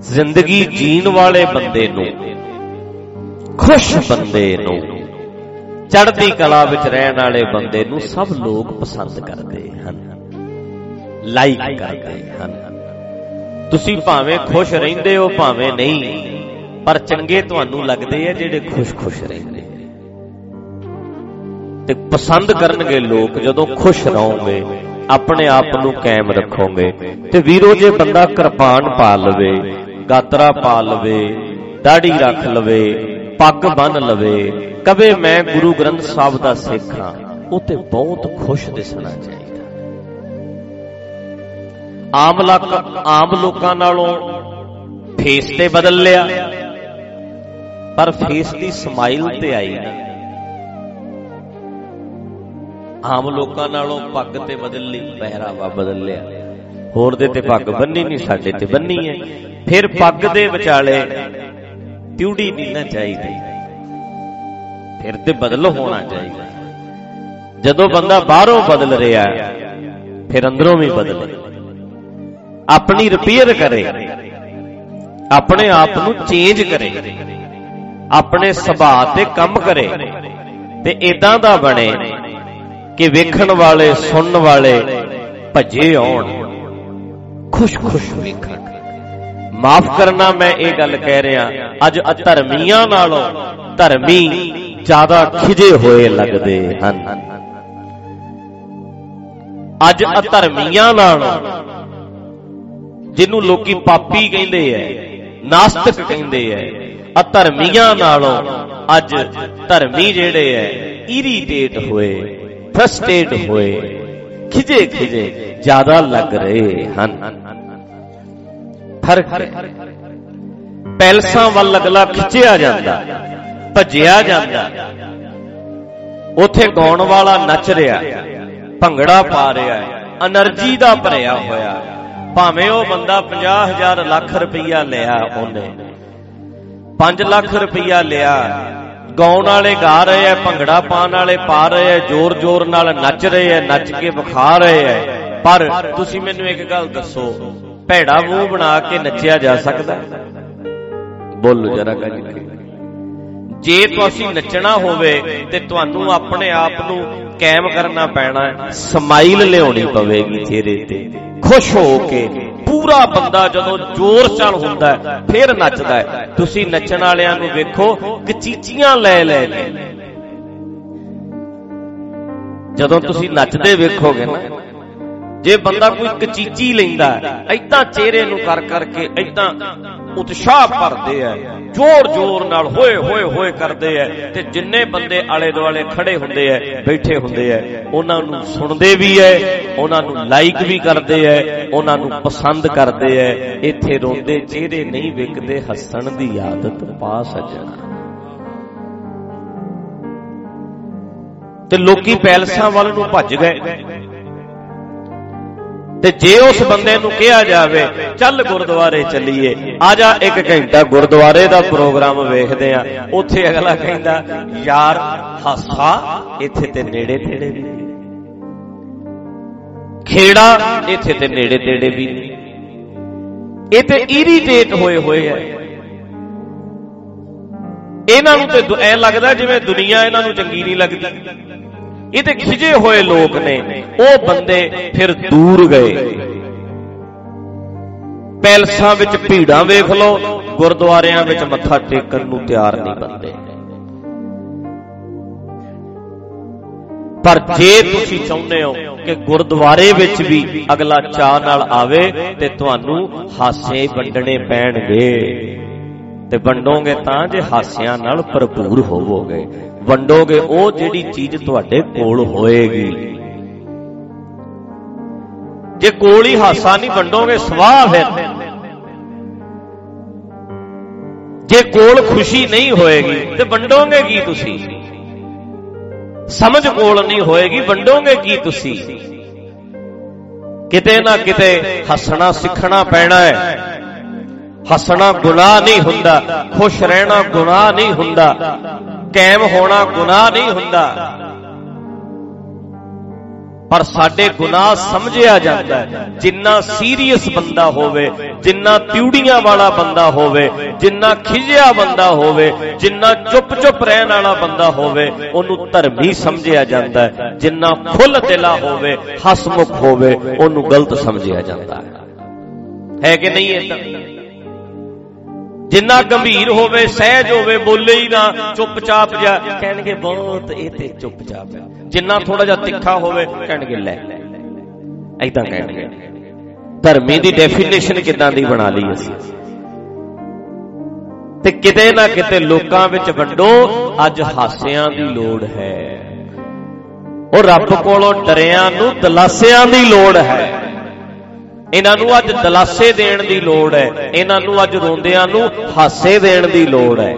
ਜ਼ਿੰਦਗੀ ਜੀਣ ਵਾਲੇ ਬੰਦੇ ਨੂੰ, ਖੁਸ਼ ਬੰਦੇ ਨੂੰ, ਚੜ੍ਹਦੀ ਕਲਾ ਵਿੱਚ ਰਹਿਣ ਵਾਲੇ ਬੰਦੇ ਨੂੰ ਸਭ ਲੋਕ ਪਸੰਦ ਕਰਦੇ ਹਨ ਲਾਈਕ ਕਰਦੇ ਹਨ। ਤੁਸੀਂ ਭਾਵੇਂ ਖੁਸ਼ ਰਹਿੰਦੇ ਹੋ, ਭਾਵੇਂ ਨਹੀਂ, ਪਰ ਚੰਗੇ ਤੁਹਾਨੂੰ ਲੱਗਦੇ ਆ ਜਿਹੜੇ ਖੁਸ਼-ਖੁਸ਼ ਰਹਿੰਦੇ। ਤੇ ਪਸੰਦ ਕਰਨਗੇ ਲੋਕ ਜਦੋਂ ਖੁਸ਼ ਰਹੋਗੇ, ਆਪਣੇ ਆਪ ਨੂੰ ਕਾਇਮ ਰੱਖੋਗੇ, ਤੇ ਵੀਰੋ, ਜੇ ਬੰਦਾ ਕਿਰਪਾਨ ਪਾ ਲਵੇ ਗਾਤਰਾ ਪਾ ਲਵੇ, ਦਾੜੀ ਰੱਖ ਲਵੇ, ਪੱਗ ਬੰਨ ਲਵੇ, ਕਵੇ ਮੈਂ ਗੁਰੂ ਗ੍ਰੰਥ ਸਾਹਿਬ ਦਾ ਸਿੱਖ ਹਾਂ ਉਹ ਤੇ ਬਹੁਤ ਖੁਸ਼ ਦਿਸਣਾ ਚਾਹੀਦਾ। ਆਮ ਲੋਕ ਆਮ ਲੋਕਾਂ ਨਾਲੋਂ ਫੇਸ ਤੇ ਬਦਲ ਲਿਆ, ਪਰ ਫੇਸ ਦੀ ਸਮਾਈਲ ਤੇ ਆਈ ਨਾ। ਆਮ ਲੋਕਾਂ ਨਾਲੋਂ ਪੱਗ ਤੇ ਬਦਲ ਲਈ, ਪਹਿਰਾਵਾ ਬਦਲ ਲਿਆ। ਹੋਰ ਦੇ ਤੇ ਪੱਗ ਬੰਨੀ ਨਹੀਂ, ਸਾਡੇ ਤੇ ਬੰਨੀ ਹੈ। ਫਿਰ ਪੱਗ ਦੇ ਵਿਚਾਲੇ ਤਿਉੜੀ ਨਹੀਂ ਨਾ ਚਾਹੀਦੀ। ਫਿਰ ਤੇ ਬਦਲ ਹੋਣਾ ਚਾਹੀਦਾ। ਜਦੋਂ ਬੰਦਾ ਬਾਹਰੋਂ ਬਦਲ ਰਿਹਾ, ਫਿਰ ਅੰਦਰੋਂ ਵੀ ਬਦਲੇ। ਆਪਣੀ ਰਿਪੇਅਰ ਕਰੇ। ਆਪਣੇ ਆਪ ਨੂੰ ਚੇਂਜ ਕਰੇ। ਆਪਣੇ ਸੁਭਾਅ ਤੇ ਕੰਮ ਕਰੇ। ਤੇ ਇਦਾਂ ਦਾ ਬਣੇ ਕਿ ਵੇਖਣ ਵਾਲੇ, ਸੁਣਨ ਵਾਲੇ ਭੱਜੇ ਆਉਣ। ਖੁਸ਼-ਖੁਸ਼ ਵੇਖਣ ਮਾਫ ਕਰਨਾ ਮੈਂ ਇਹ ਗੱਲ ਕਹਿ ਰਿਹਾ। ਅੱਜ ਅਧਰਮੀਆਂ ਨਾਲੋਂ ਧਰਮੀ ਜ਼ਿਆਦਾ ਖਿਜੇ ਹੋਏ ਲੱਗਦੇ ਹਨ। ਅੱਜ ਅਧਰਮੀਆਂ ਨਾਲੋਂ ਜਿਹਨੂੰ ਲੋਕੀ ਪਾਪੀ ਕਹਿੰਦੇ ਐ, ਨਾਸਤਿਕ ਕਹਿੰਦੇ ਐ, ਅਧਰਮੀਆਂ ਨਾਲੋਂ ਅੱਜ ਧਰਮੀ ਜਿਹੜੇ ਐ ਇਰੀਟੇਟ ਹੋਏ ਫਰਸਟ੍ਰੇਟ ਹੋਏ ਖਿਜੇ ਖਿਜੇ ਜ਼ਿਆਦਾ ਲੱਗ ਰਹੇ ਹਨ। ਫ਼ਰਕ ਹੈ। ਪੈਲਸਾਂ ਵੱਲ ਅਗਲਾ ਖਿੱਚਿਆ ਜਾਂਦਾ, ਭੱਜਿਆ ਜਾਂਦਾ। ਉਥੇ ਗਾਉਣ ਵਾਲਾ ਨੱਚ ਰਿਹਾ, ਭੰਗੜਾ ਪਾ ਰਿਹਾ ਹੈ એનર્ਜੀ ਦਾ ਭਰਿਆ ਹੋਇਆ। ਭਾਵੇਂ ਉਹ ਬੰਦਾ 50000 ਲੱਖ ਰੁਪਈਆ ਲਿਆ ਉਹਨੇ 5 ਲੱਖ ਰੁਪਈਆ ਲਿਆ, ਗਾਉਣ ਵਾਲੇ ਗਾ ਰਹੇ ਐ, ਭੰਗੜਾ ਪਾਣ ਵਾਲੇ ਪਾ ਰਹੇ ਐ ਜ਼ੋਰ-ਜ਼ੋਰ ਨਾਲ ਨੱਚ ਰਹੇ ਐ, ਨੱਚ ਕੇ ਵਿਖਾ ਰਹੇ ਐ। ਪਰ ਤੁਸੀਂ ਮੈਨੂੰ ਇੱਕ ਗੱਲ ਦੱਸੋ ਭੈੜਾ ਮੂੰਹ ਬਣਾ ਕੇ ਨੱਚਿਆ ਜਾ ਸਕਦਾ। ਬੋਲੋ ਜਰਾ ਗੱਜ ਜੇ ਤੁਸੀਂ ਨੱਚਣਾ ਹੋਵੇ ਤੇ ਤੁਹਾਨੂੰ ਆਪਣੇ ਆਪ ਨੂੰ ਕਾਇਮ ਕਰਨਾ ਪੈਣਾ ਹੈ, ਸਮਾਈਲ ਲਿਆਉਣੀ ਪਵੇਗੀ ਚਿਹਰੇ ਤੇ। ਖੁਸ਼ ਹੋ ਕੇ ਪੂਰਾ ਬੰਦਾ ਜਦੋਂ ਜ਼ੋਰ ਚੱਲ ਹੁੰਦਾ ਹੈ, ਫਿਰ ਨੱਚਦਾ ਹੈ। ਤੁਸੀਂ ਨੱਚਣ ਵਾਲਿਆਂ ਨੂੰ ਵੇਖੋ, ਕਚੀਚੀਆਂ ਲੈ ਲੈ ਕੇ। ਜਦੋਂ ਤੁਸੀਂ ਨੱਚਦੇ ਵੇਖੋਗੇ ਨਾ ਜੇ ਬੰਦਾ ਕੋਈ ਕਚੀਚੀ ਲੈਂਦਾ ਐਦਾਂ ਚਿਹਰੇ ਨੂੰ ਕਰ ਕਰਕੇ ਐਦਾਂ ਉਤਸ਼ਾਹ ਭਰਦੇ ਆ, ਜ਼ੋਰ ਜ਼ੋਰ ਨਾਲ ਹੋਏ ਹੋਏ ਹੋਏ ਕਰਦੇ ਆ ਤੇ ਜਿੰਨੇ ਬੰਦੇ ਆਲੇ ਦੁਆਲੇ ਖੜੇ ਹੁੰਦੇ ਆ, ਬੈਠੇ ਹੁੰਦੇ ਆ, ਉਹਨਾਂ ਨੂੰ ਸੁਣਦੇ ਵੀ ਐ ਉਹਨਾਂ ਨੂੰ ਲਾਈਕ ਵੀ ਕਰਦੇ ਆ, ਉਹਨਾਂ ਨੂੰ ਪਸੰਦ ਕਰਦੇ ਆ, ਇੱਥੇ ਰੋਂਦੇ ਚਿਹਰੇ ਨਹੀਂ ਵਿਕਦੇ ਹੱਸਣ ਦੀ ਆਦਤ ਪਾ ਸਜਣਾ ਤੇ ਲੋਕੀ ਪੈਲਸਾਂ ਵੱਲ ਨੂੰ ਭੱਜ ਗਏ। ਤੇ ਜੇ ਉਸ ਬੰਦੇ ਨੂੰ ਕਿਹਾ ਜਾਵੇ, ਚੱਲ ਗੁਰਦੁਆਰੇ ਚੱਲੀਏ। ਆ ਜਾ ਇੱਕ ਘੰਟਾ ਗੁਰਦੁਆਰੇ ਦਾ ਪ੍ਰੋਗਰਾਮ ਵੇਖਦੇ ਆ। ਉੱਥੇ ਅਗਲਾ ਕਹਿੰਦਾ, ਯਾਰ, ਹਾਸਾ ਇੱਥੇ ਤੇ ਨੇੜੇ ਤੇੜੇ ਵੀ ਖੇੜਾ ਇੱਥੇ ਤੇ ਨੇੜੇ ਤੇੜੇ ਵੀ ਇਹ ਤੇ ਇਰੀਟੇਟ ਹੋਏ ਹੋਏ ਐ ਇਹਨਾਂ ਨੂੰ ਤੇ ਐ ਲੱਗਦਾ ਜਿਵੇਂ ਦੁਨੀਆ ਇਹਨਾਂ ਨੂੰ ਚੰਗੀ ਨਹੀਂ ਲੱਗਦੀ। ਇਹ ਤੇ ਖਿਜੇ ਹੋਏ ਲੋਕ ਨੇ। ਉਹ ਬੰਦੇ ਫਿਰ ਦੂਰ ਗਏ। ਪੈਲਸਾਂ ਵਿੱਚ ਭੀੜਾਂ ਵੇਖ ਲਓ, ਗੁਰਦੁਆਰਿਆਂ ਵਿੱਚ ਮੱਥਾ ਟੇਕਣ ਨੂੰ ਤਿਆਰ ਨਹੀਂ ਬੰਦੇ। ਪਰ ਜੇ ਤੁਸੀਂ ਚਾਹੁੰਦੇ ਹੋ ਕਿ ਗੁਰਦੁਆਰੇ ਵਿੱਚ ਵੀ ਅਗਲਾ ਚਾਹ ਨਾਲ ਆਵੇ, ਤੇ ਤੁਹਾਨੂੰ ਹਾਸੇ ਵੰਡਣੇ ਪੈਣਗੇ। ਤੇ ਵੰਡੋਗੇ ਤਾਂ ਜੇ ਹਾਸਿਆਂ ਨਾਲ ਭਰਪੂਰ ਹੋਵੋਗੇ। ਵੰਡੋਗੇ, ਉਹ ਜਿਹੜੀ ਚੀਜ਼ ਤੁਹਾਡੇ ਕੋਲ ਹੋਏਗੀ। ਜੇ ਕੋਲ ਹੀ ਹਾਸਾ ਨਹੀਂ ਵੰਡੋਗੇ, ਸਵਾਹ ਫਿਰ। ਜੇ ਕੋਲ ਖੁਸ਼ੀ ਨਹੀਂ ਹੋਏਗੀ, ਤੇ ਵੰਡੋਗੇ ਕੀ ਤੁਸੀਂ? ਸਮਝ ਕੋਲ ਨਹੀਂ ਹੋਏਗੀ, ਵੰਡੋਗੇ ਕੀ ਤੁਸੀਂ? ਕਿਤੇ ਨਾ ਕਿਤੇ ਹੱਸਣਾ ਸਿੱਖਣਾ ਪੈਣਾ ਹੈ। ਹੱਸਣਾ ਗੁਨਾਹ ਨਹੀਂ ਹੁੰਦਾ, ਖੁਸ਼ ਰਹਿਣਾ ਗੁਨਾਹ ਨਹੀਂ ਹੁੰਦਾ। ਕਾਇਮ ਹੋਣਾ ਗੁਨਾਹ ਨਹੀਂ ਹੁੰਦਾ। ਪਰ ਸਾਡੇ ਗੁਨਾਹ ਸਮਝਿਆ ਜਾਂਦਾ ਜਿੰਨਾ ਸੀਰੀਅਸ ਬੰਦਾ ਹੋਵੇ, ਜਿੰਨਾ ਤਿਉੜੀਆਂ ਵਾਲਾ ਬੰਦਾ ਹੋਵੇ, ਜਿੰਨਾ ਖਿਜਿਆ ਬੰਦਾ ਹੋਵੇ, ਜਿੰਨਾ ਚੁੱਪ-ਚੁੱਪ ਰਹਿਣ ਵਾਲਾ ਬੰਦਾ ਹੋਵੇ, ਉਹਨੂੰ ਧਰਮੀ ਸਮਝਿਆ ਜਾਂਦਾ ਜਿੰਨਾ ਖੁੱਲ ਦਿਲਾ ਹੋਵੇ, ਹਸਮੁਖ ਹੋਵੇ, ਉਹਨੂੰ ਗਲਤ ਸਮਝਿਆ ਜਾਂਦਾ ਹੈ। ਹੈ ਕਿ ਨਹੀਂ ਇਦਾਂ ਜਿੰਨਾ ਗੰਭੀਰ ਹੋਵੇ, ਸਹਿਜ ਹੋਵੇ, ਬੋਲੇ ਹੀ ਨਾ, ਚੁੱਪਚਾਪ ਜਾ ਕਹਿਣਗੇ, ਬਹੁਤ, ਇਹ ਤੇ ਚੁੱਪਚਾਪ ਹੈ। ਜਿੰਨਾ ਥੋੜਾ ਜਿਹਾ ਤਿੱਖਾ ਹੋਵੇ, ਕਹਿਣਗੇ, ਲੈ। ਐਦਾਂ ਕਹਿਣਗੇ। ਧਰਮੀ ਦੀ ਡੈਫੀਨੇਸ਼ਨ ਕਿਦਾਂ ਦੀ ਬਣਾ ਲਈ ਅਸੀਂ? ਤੇ ਕਿਤੇ ਨਾ ਕਿਤੇ ਲੋਕਾਂ ਵਿੱਚ ਵੱਡੋ, ਅੱਜ ਹਾਸਿਆਂ ਦੀ ਲੋੜ ਹੈ। ਉਹ ਰੱਬ ਕੋਲੋਂ ਡਰਿਆਂ ਨੂੰ ਦਲਾਸਿਆਂ ਦੀ ਲੋੜ ਹੈ। ਇਹਨਾਂ ਨੂੰ ਅੱਜ ਦਲਾਸੇ ਦੇਣ ਦੀ ਲੋੜ ਹੈ। ਇਹਨਾਂ ਨੂੰ ਅੱਜ ਰੋਂਦਿਆਂ ਨੂੰ ਹਾਸੇ ਦੇਣ ਦੀ ਲੋੜ ਹੈ।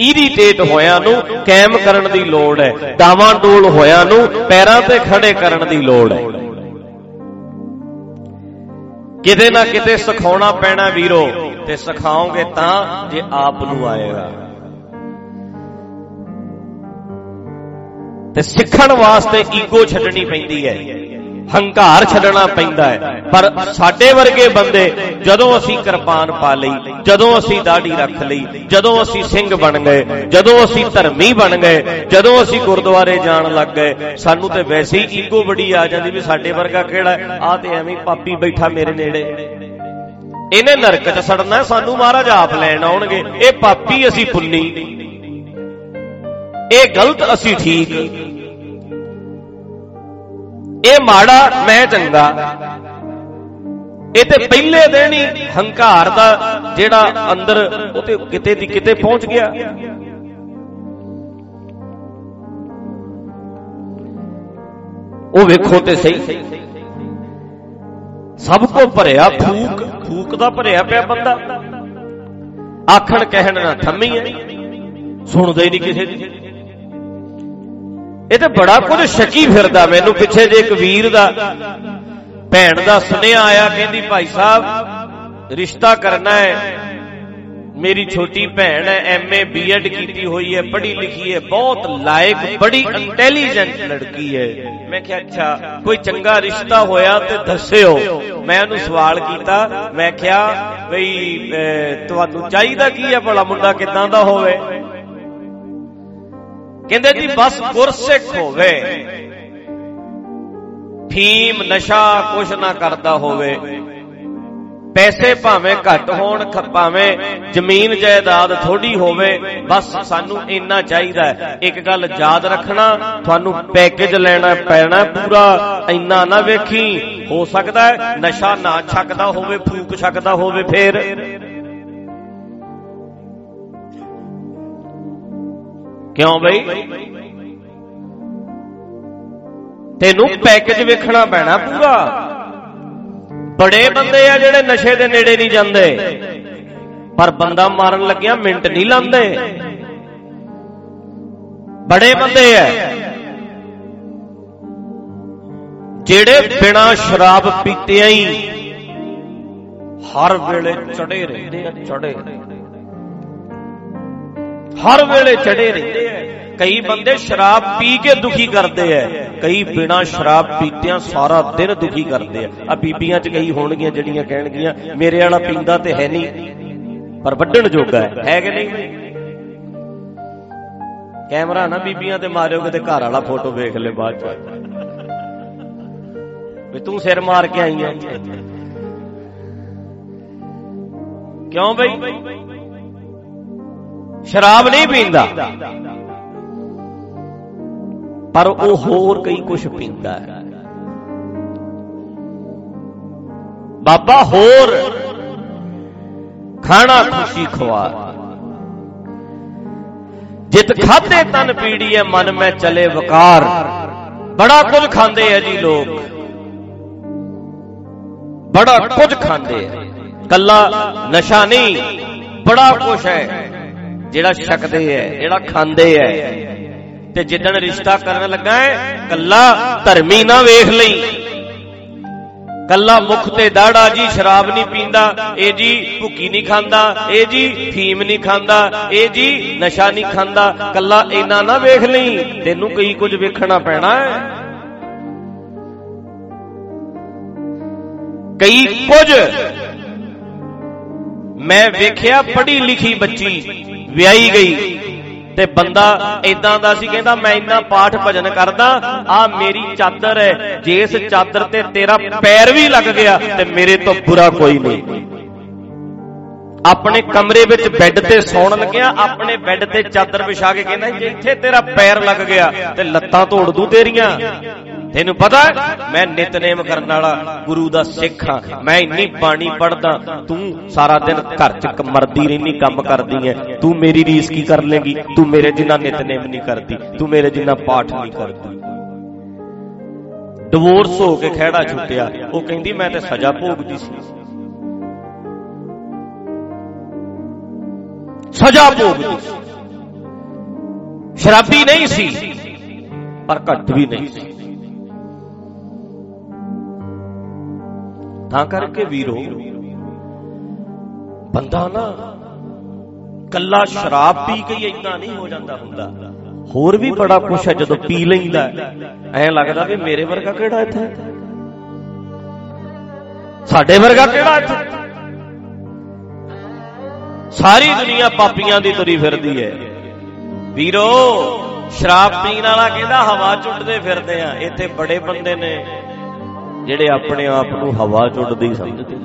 ਇਰੀਟੇਟ ਹੋਇਆਂ ਨੂੰ ਕਾਇਮ ਕਰਨ ਦੀ ਲੋੜ ਹੈ। ਦਾਵਾਂ ਡੋਲ ਹੋਇਆਂ ਨੂੰ ਪੈਰਾਂ ਤੇ ਖੜੇ ਕਰਨ ਦੀ ਲੋੜ ਹੈ। ਕਿਤੇ ਨਾ ਕਿਤੇ ਸਿਖਾਉਣਾ ਪੈਣਾ ਵੀਰੋ, ਤੇ ਸਿਖਾਓਗੇ ਤਾਂ ਜੇ ਆਪ ਨੂੰ ਆਏਗਾ। ਤੇ ਸਿੱਖਣ ਵਾਸਤੇ ਈਗੋ ਛੱਡਣੀ ਪੈਂਦੀ ਹੈ। ਹੰਕਾਰ ਛੱਡਣਾ ਪੈਂਦਾ ਹੈ। ਪਰ ਸਾਡੇ ਵਰਗੇ ਬੰਦੇ ਜਦੋਂ ਅਸੀਂ ਕਿਰਪਾਨ ਪਾ ਲਈ, ਜਦੋਂ ਅਸੀਂ ਦਾੜੀ ਰੱਖ ਲਈ, ਜਦੋਂ ਅਸੀਂ ਸਿੰਘ ਬਣ ਗਏ, ਜਦੋਂ ਅਸੀਂ ਧਰਮੀ ਬਣ ਗਏ, ਜਦੋਂ ਅਸੀਂ ਗੁਰਦੁਆਰੇ ਜਾਣ ਲੱਗ ਗਏ, ਸਾਨੂੰ ਤੇ ਵੈਸੇ ਹੀ ਈਗੋ ਬੜੀ ਆ ਜਾਂਦੀ ਵੀ ਸਾਡੇ ਵਰਗਾ ਕਿਹੜਾ ਆ ਤੇ ਐਵੇਂ ਪਾਪੀ ਬੈਠਾ ਮੇਰੇ ਨੇੜੇ। ਇਹਨੇ ਨਰਕ 'ਚ ਸੜਨਾ, ਸਾਨੂੰ ਮਹਾਰਾਜ ਆਪ ਲੈਣ ਆਉਣਗੇ। ਇਹ ਪਾਪੀ ਅਸੀਂ ਪੁੰਨੀ ਇਹ ਗਲਤ ਅਸੀਂ ਠੀਕ। ਇਹ ਮਾੜਾ, ਮੈਂ ਚੰਗਾ। ਇਹ ਤੇ ਪਹਿਲੇ ਦਿਨ ਹੀ ਹੰਕਾਰ ਦਾ ਜਿਹੜਾ ਅੰਦਰ ਉਹ ਤੇ ਕਿਤੇ ਦੀ ਕਿਤੇ ਪਹੁੰਚ ਗਿਆ। ਉਹ ਵੇਖੋ ਤੇ ਸਹੀ। ਸਭ ਕੋ ਭਰਿਆ ਫੂਕ ਫੂਕ ਦਾ ਭਰਿਆ ਪਿਆ ਬੰਦਾ। ਆਖਣ ਕਹਿਣ ਨਾ ਥੰਮੀ ਹੈ। ਸੁਣਦਾ ਹੀ ਨਹੀਂ ਕਿਸੇ ਦੀ। ਇਹ ਤੇ ਬੜਾ ਕੁਝ ਸ਼ੱਕੀ ਫਿਰਦਾ ਮੈਨੂੰ ਪਿੱਛੇ ਜੇ ਇੱਕ ਵੀਰ ਦਾ ਭੈਣ ਦਾ ਸੁਨੇਹਾ ਆਇਆ, ਕਹਿੰਦੀ ਭਾਈ ਸਾਹਿਬ, ਰਿਸ਼ਤਾ ਕਰਨਾ ਹੈ। ਮੇਰੀ ਛੋਟੀ ਭੈਣ ਹੈ ਐਮਏ ਬੀਐਡ ਕੀਤੀ ਹੋਈ ਹੈ, ਪੜ੍ਹੀ ਲਿਖੀ ਹੈ, ਬਹੁਤ ਲਾਇਕ, ਬੜੀ ਇੰਟੈਲੀਜੈਂਟ ਲੜਕੀ ਹੈ। ਮੈਂ ਕਿਹਾ, ਅੱਛਾ, ਕੋਈ ਚੰਗਾ ਰਿਸ਼ਤਾ ਹੋਇਆ ਤੇ ਦੱਸਿਓ। ਮੈਂ ਉਹਨੂੰ ਸਵਾਲ ਕੀਤਾ, ਮੈਂ ਕਿਹਾ, ਬਈ ਤੁਹਾਨੂੰ ਚਾਹੀਦਾ ਕੀ ਹੈ ਭਲਾ ਮੁੰਡਾ ਕਿਦਾਂ ਦਾ ਹੋਵੇ? ਕਹਿੰਦੇ ਜੀ, ਬਸ ਗੁਰਸਿੱਖ ਹੋਵੇ। ਫੀਮ, ਨਸ਼ਾ ਕੁਛ ਨਾ ਕਰਦਾ ਹੋਵੇ। ਪੈਸੇ ਭਾਵੇਂ ਘੱਟ ਹੋਣ ਭਾਵੇਂ ਜ਼ਮੀਨ ਜਾਇਦਾਦ ਥੋੜੀ ਹੋਵੇ, ਬਸ ਸਾਨੂੰ ਇੰਨਾ ਚਾਹੀਦਾ ਹੈ। ਇੱਕ ਗੱਲ ਯਾਦ ਰੱਖਣਾ, ਤੁਹਾਨੂੰ ਪੈਕੇਜ ਲੈਣਾ ਪੈਣਾ ਪੂਰਾ, ਇੰਨਾ ਨਾ ਵੇਖੀ। ਹੋ ਸਕਦਾ ਹੈ ਨਸ਼ਾ ਨਾ ਛੱਕਦਾ ਹੋਵੇ, ਫੂਕ ਛੱਕਦਾ ਹੋਵੇ ਫੇਰ। ਕਿਉਂ ਬਈ? ਤੈਨੂੰ ਪੈਕੇਜ ਵੇਖਣਾ ਪੈਣਾ ਪੂਰਾ। ਬੜੇ ਬੰਦੇ ਆ ਜਿਹੜੇ ਨਸ਼ੇ ਦੇ ਨੇੜੇ ਨਹੀਂ ਜਾਂਦੇ। ਪਰ ਬੰਦਾ ਮਾਰਨ ਲੱਗਿਆ ਮਿੰਟ ਨਹੀਂ ਲਾਂਦੇ ਬੜੇ ਬੰਦੇ ਆ। ਜਿਹੜੇ ਬਿਨਾ ਸ਼ਰਾਬ ਪੀਤਿਆਂ ਹੀ ਹਰ ਵੇਲੇ ਚੜੇ ਰਹਿੰਦੇ ਆ ਚੜੇ ਹਰ ਵੇਲੇ ਚੜੇ ਰਹਿੰਦੇ ਆ। ਕਈ ਬੰਦੇ ਸ਼ਰਾਬ ਪੀ ਕੇ ਦੁਖੀ ਕਰਦੇ ਐ ਕਈ ਬਿਨਾ ਸ਼ਰਾਬ ਪੀਤਿਆਂ ਸਾਰਾ ਦਿਨ ਦੁਖੀ ਕਰਦੇ ਆ। ਆ ਬੀਬੀਆਂ ਚ ਕਈ ਹੋਣਗੀਆਂ, ਜਿਹੜੀਆਂ ਕਹਿਣਗੀਆਂ, ਮੇਰੇ ਵਾਲਾ ਪੀਂਦਾ ਤੇ ਹੈ ਨਹੀਂ। ਪਰ ਵੱਢਣ ਜੋਗਾ ਹੈ। ਹੈ ਕਿ ਨਹੀਂ? ਕੈਮਰਾ ਨਾ ਬੀਬੀਆਂ ਤੇ ਮਾਰਿਓ ਕਿਤੇ ਘਰ ਵਾਲਾ ਫੋਟੋ ਵੇਖ ਲੈ ਬਾਅਦ ਚ। ਵੀ ਤੂੰ ਸਿਰ ਮਾਰ ਕੇ ਆਈ ਐ ਕਿਉਂ ਬਈ? ਸ਼ਰਾਬ ਨਹੀਂ ਪੀਂਦਾ। ਪਰ ਉਹ ਹੋਰ ਕਈ ਕੁਝ ਪੀਂਦਾ ਹੈ। ਬਾਬਾ ਹੋਰ ਖਾਣਾ ਖੁਸ਼ੀ ਖਵਾ। ਜਿਤ ਖਾਦੇ ਤਨ ਪੀੜੀ ਹੈ ਮਨ ਮੈਂ ਚਲੇ ਵਕਾਰ। ਬੜਾ ਕੁਝ ਖਾਂਦੇ ਆ ਜੀ ਲੋਕ। ਬੜਾ ਕੁਝ ਖਾਂਦੇ ਆ। ਕੱਲਾ ਨਸ਼ਾ ਨਹੀਂ ਬੜਾ ਕੁਝ ਹੈ। ਜਿਹੜਾ ਛਕਦੇ ਐ, ਜਿਹੜਾ ਖਾਂਦੇ ਐ। ਤੇ ਜਿੱਦਣ ਰਿਸ਼ਤਾ ਕਰਨ ਲੱਗਾ ਹੈ ਕੱਲਾ ਧਰਮੀ ਨਾ ਵੇਖ ਲਈ। ਕੱਲਾ ਮੁਖ ਤੇ ਦਾੜਾ ਜੀ ਸ਼ਰਾਬ ਨਹੀਂ ਪੀਂਦਾ, ਇਹ ਜੀ ਭੁੱਕੀ ਨਹੀਂ ਖਾਂਦਾ, ਇਹ ਜੀ ਫੀਮ ਨਹੀਂ ਖਾਂਦਾ, ਇਹ ਜੀ ਨਸ਼ਾ ਨਹੀਂ ਖਾਂਦਾ, ਕੱਲਾ ਇੰਨਾ ਨਾ ਵੇਖ ਲਈ। ਤੈਨੂੰ ਕਈ ਕੁਝ ਵੇਖਣਾ ਪੈਣਾ ਹੈ ਕਈ ਕੁਝ ਮੈਂ ਵੇਖਿਆ ਪੜ੍ਹੀ ਲਿਖੀ ਬੱਚੀ ਵਿਆਹੀ ਗਈ ਤੇ ਬੰਦਾ ਇਦਾਂ ਦਾ ਸੀ, ਕਹਿੰਦਾ ਮੈਂ ਇੰਨਾ ਪਾਠ ਭਜਨ ਕਰਦਾ, ਆ ਮੇਰੀ ਚਾਦਰ ਹੈ ਜੇ ਇਸ ਚਾਦਰ ਤੇ ਤੇਰਾ ਪੈਰ ਵੀ ਲੱਗ ਗਿਆ ਤੇ ਮੇਰੇ ਤੋਂ ਬੁਰਾ ਕੋਈ ਨਹੀਂ। ਆਪਣੇ ਕਮਰੇ ਵਿੱਚ ਬੈੱਡ ਤੇ ਸੌਣ ਲੱਗਿਆ, ਆਪਣੇ ਬੈੱਡ ਤੇ ਚਾਦਰ ਵਿਛਾ ਕੇ ਕਹਿੰਦਾ, ਜੇ ਇੱਥੇ ਤੇਰਾ ਪੈਰ ਲੱਗ ਗਿਆ ਤੇ ਲੱਤਾਂ ਤੋੜ ਦੂੰ ਤੇਰੀਆਂ। ਤੈਨੂੰ ਪਤਾ ਮੈਂ ਨਿਤਨੇਮ ਕਰਨ ਵਾਲਾ ਗੁਰੂ ਦਾ ਸਿੱਖ ਹਾਂ। ਮੈਂ ਇੰਨੀ ਬਾਣੀ ਪੜਦਾ ਤੂੰ ਸਾਰਾ ਦਿਨ ਘਰ 'ਚ ਮਰਦੀ ਰਹਿਨੀ, ਕੰਮ ਕਰਦੀ ਐ। ਤੂੰ ਮੇਰੀ ਰੀਸ ਕੀ ਕਰ ਲੇਗੀ? ਤੂੰ ਮੇਰੇ ਜਿੰਨਾ ਨਿਤਨੇਮ ਨਹੀਂ ਕਰਦੀ, ਤੂੰ ਮੇਰੇ ਜਿੰਨਾ ਪਾਠ ਨਹੀਂ ਕਰਦੀ। ਡਿਵੋਰਸ ਹੋ ਕੇ ਖਿਹੜਾ ਛੁੱਟਿਆ। ਉਹ ਕਹਿੰਦੀ, ਮੈਂ ਤੇ ਸਜ਼ਾ ਭੋਗਦੀ ਸੀ। ਸਜ਼ਾ ਭੋਗਦੀ ਸੀ। ਸ਼ਰਾਬੀ ਨਹੀਂ ਸੀ, ਪਰ ਘੱਟ ਵੀ ਨਹੀਂ ਸੀ। ਤਾਂ ਕਰਕੇ ਵੀਰੋ, ਬੰਦਾ ਨਾ ਕੱਲਾ ਸ਼ਰਾਬ ਪੀ ਕੇ ਹੀ ਇੰਨਾ ਨਹੀਂ ਹੋ ਜਾਂਦਾ ਹੁੰਦਾ। ਹੋਰ ਵੀ ਬੜਾ ਕੁਛ ਹੈ ਜਦੋਂ ਪੀ ਲੈਂਦਾ ਐ ਲੱਗਦਾ ਵੀ ਮੇਰੇ ਵਰਗਾ ਕਿਹੜਾ ਇੱਥੇ? ਸਾਡੇ ਵਰਗਾ ਕਿਹੜਾ ਇੱਥੇ? ਸਾਰੀ ਦੁਨੀਆ ਪਾਪੀਆਂ ਦੀ ਤੁਰੀ ਫਿਰਦੀ ਹੈ। ਵੀਰੋ, ਸ਼ਰਾਬ ਪੀਣ ਵਾਲਾ ਕਹਿੰਦਾ ਹਵਾ ਚੁੱਟਦੇ ਫਿਰਦੇ ਆ? ਇੱਥੇ ਬੜੇ ਬੰਦੇ ਨੇ। ਜਿਹੜੇ ਆਪਣੇ ਆਪ ਨੂੰ ਹਵਾ ਚੁੱਟਦੀ ਸਮਝਦੇ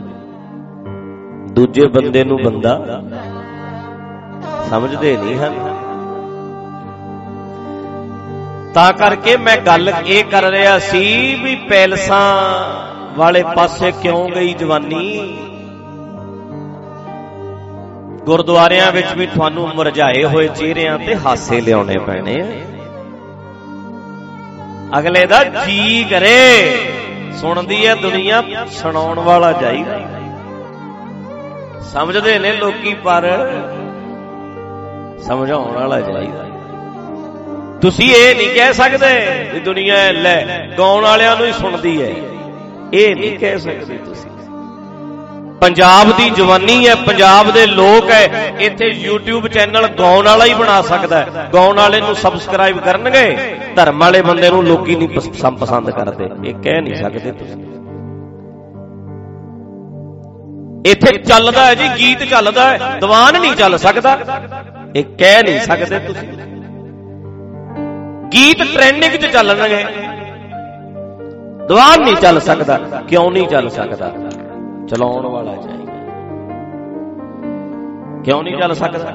ਦੂਜੇ ਬੰਦੇ ਨੂੰ ਬੰਦਾ ਸਮਝਦੇ ਨਹੀਂ ਹਨ। ਤਾਂ ਕਰਕੇ ਮੈਂ ਗੱਲ ਇਹ ਕਰ ਰਿਹਾ ਸੀ ਵੀ ਪੈਲਸਾਂ ਵਾਲੇ ਪਾਸੇ ਕਿਉਂ ਗਈ ਜਵਾਨੀ? ਗੁਰਦੁਆਰਿਆਂ ਵਿੱਚ ਵੀ ਤੁਹਾਨੂੰ ਮੁਰਝਾਏ ਹੋਏ ਚਿਹਰਿਆਂ ਤੇ ਹਾਸੇ ਲਿਆਉਣੇ ਪੈਣੇ ਆ। ਅਗਲੇ ਦਾ ਜੀ ਕਰੇ। ਸੁਣਦੀ ਹੈ ਦੁਨੀਆ ਸੁਣਾਉਣ ਵਾਲਾ ਚਾਹੀਦਾ ਸਮਝਦੇ ਨੇ ਲੋਕੀ ਪਰ ਸਮਝਾਉਣ ਵਾਲਾ ਚਾਹੀਦਾ ਤੁਸੀਂ ਇਹ ਨਹੀਂ ਕਹਿ ਸਕਦੇ ਕਿ ਦੁਨੀਆ ਲੈ, ਗਾਉਣ ਵਾਲਿਆਂ ਨੂੰ ਹੀ ਸੁਣਦੀ ਹੈ ਇਹ ਨਹੀਂ ਕਹਿ ਸਕਦੇ ਤੁਸੀਂ। ਪੰਜਾਬ ਦੀ ਜਵਾਨੀ ਹੈ, ਪੰਜਾਬ ਦੇ ਲੋਕ ਹੈ, ਇੱਥੇ YouTube ਚੈਨਲ ਗਾਉਣ ਵਾਲਾ ਹੀ ਬਣਾ ਸਕਦਾ ਹੈ। ਗਾਉਣ ਵਾਲੇ ਨੂੰ ਸਬਸਕ੍ਰਾਈਬ ਕਰਨਗੇ, ਧਰਮ ਵਾਲੇ ਬੰਦੇ ਨੂੰ ਲੋਕੀ ਨਹੀਂ ਪਸੰਦ ਕਰਦੇ। ਇਹ ਕਹਿ ਨਹੀਂ ਸਕਦੇ ਤੁਸੀਂ। ਇੱਥੇ ਚੱਲਦਾ ਹੈ ਜੀ, ਗੀਤ ਚੱਲਦਾ ਹੈ, ਦੀਵਾਨ ਨਹੀਂ ਚੱਲ ਸਕਦਾ। ਇਹ ਕਹਿ ਨਹੀਂ ਸਕਦੇ ਤੁਸੀਂ। ਗੀਤ ਟ੍ਰੈਂਡਿੰਗ 'ਚ ਚੱਲਣਗੇ। ਦੀਵਾਨ ਨਹੀਂ ਚੱਲ ਸਕਦਾ, ਕਿਉਂ ਨਹੀਂ ਚੱਲ ਸਕਦਾ? ਚਲਾਉਣ ਵਾਲਾ ਚਾਹੀਦਾ। ਕਿਉਂ ਨਹੀਂ ਚੱਲ ਸਕਦਾ?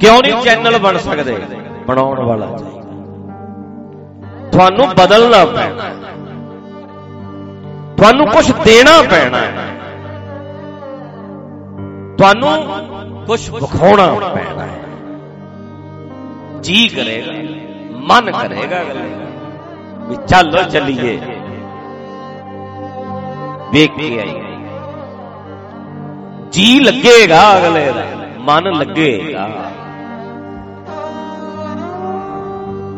ਕਿਉਂ ਨਹੀਂ ਚੈਨਲ ਬਣ ਸਕਦੇ? ਬਣਾਉਣ ਵਾਲਾ ਚਾਹੀਦਾ। ਤੁਹਾਨੂੰ ਬਦਲਣਾ ਪੈਣਾ। ਤੁਹਾਨੂੰ ਕੁਝ ਦੇਣਾ ਪੈਣਾ। ਤੁਹਾਨੂੰ ਕੁਝ ਵਿਖਾਉਣਾ ਪੈਣਾ। ਜੀ ਕਰੇਗਾ, ਮਨ ਕਰੇਗਾ ਵੀ ਚੱਲੋ ਚੱਲੀਏ। ਵੇਖ ਕੇ ਆਈ। ਜੀ ਲੱਗੇਗਾ ਅਗਲੇ ਦਾ ਮਨ ਲੱਗੇਗਾ।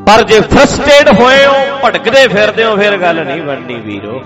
ਪਰ ਜੇ ਫਰਸਟ੍ਰੇਟ ਹੋਏ ਹੋ ਭਟਕਦੇ ਫਿਰਦੇ ਹੋ ਫਿਰ ਗੱਲ ਨਹੀਂ ਬਣਨੀ ਵੀਰੋ।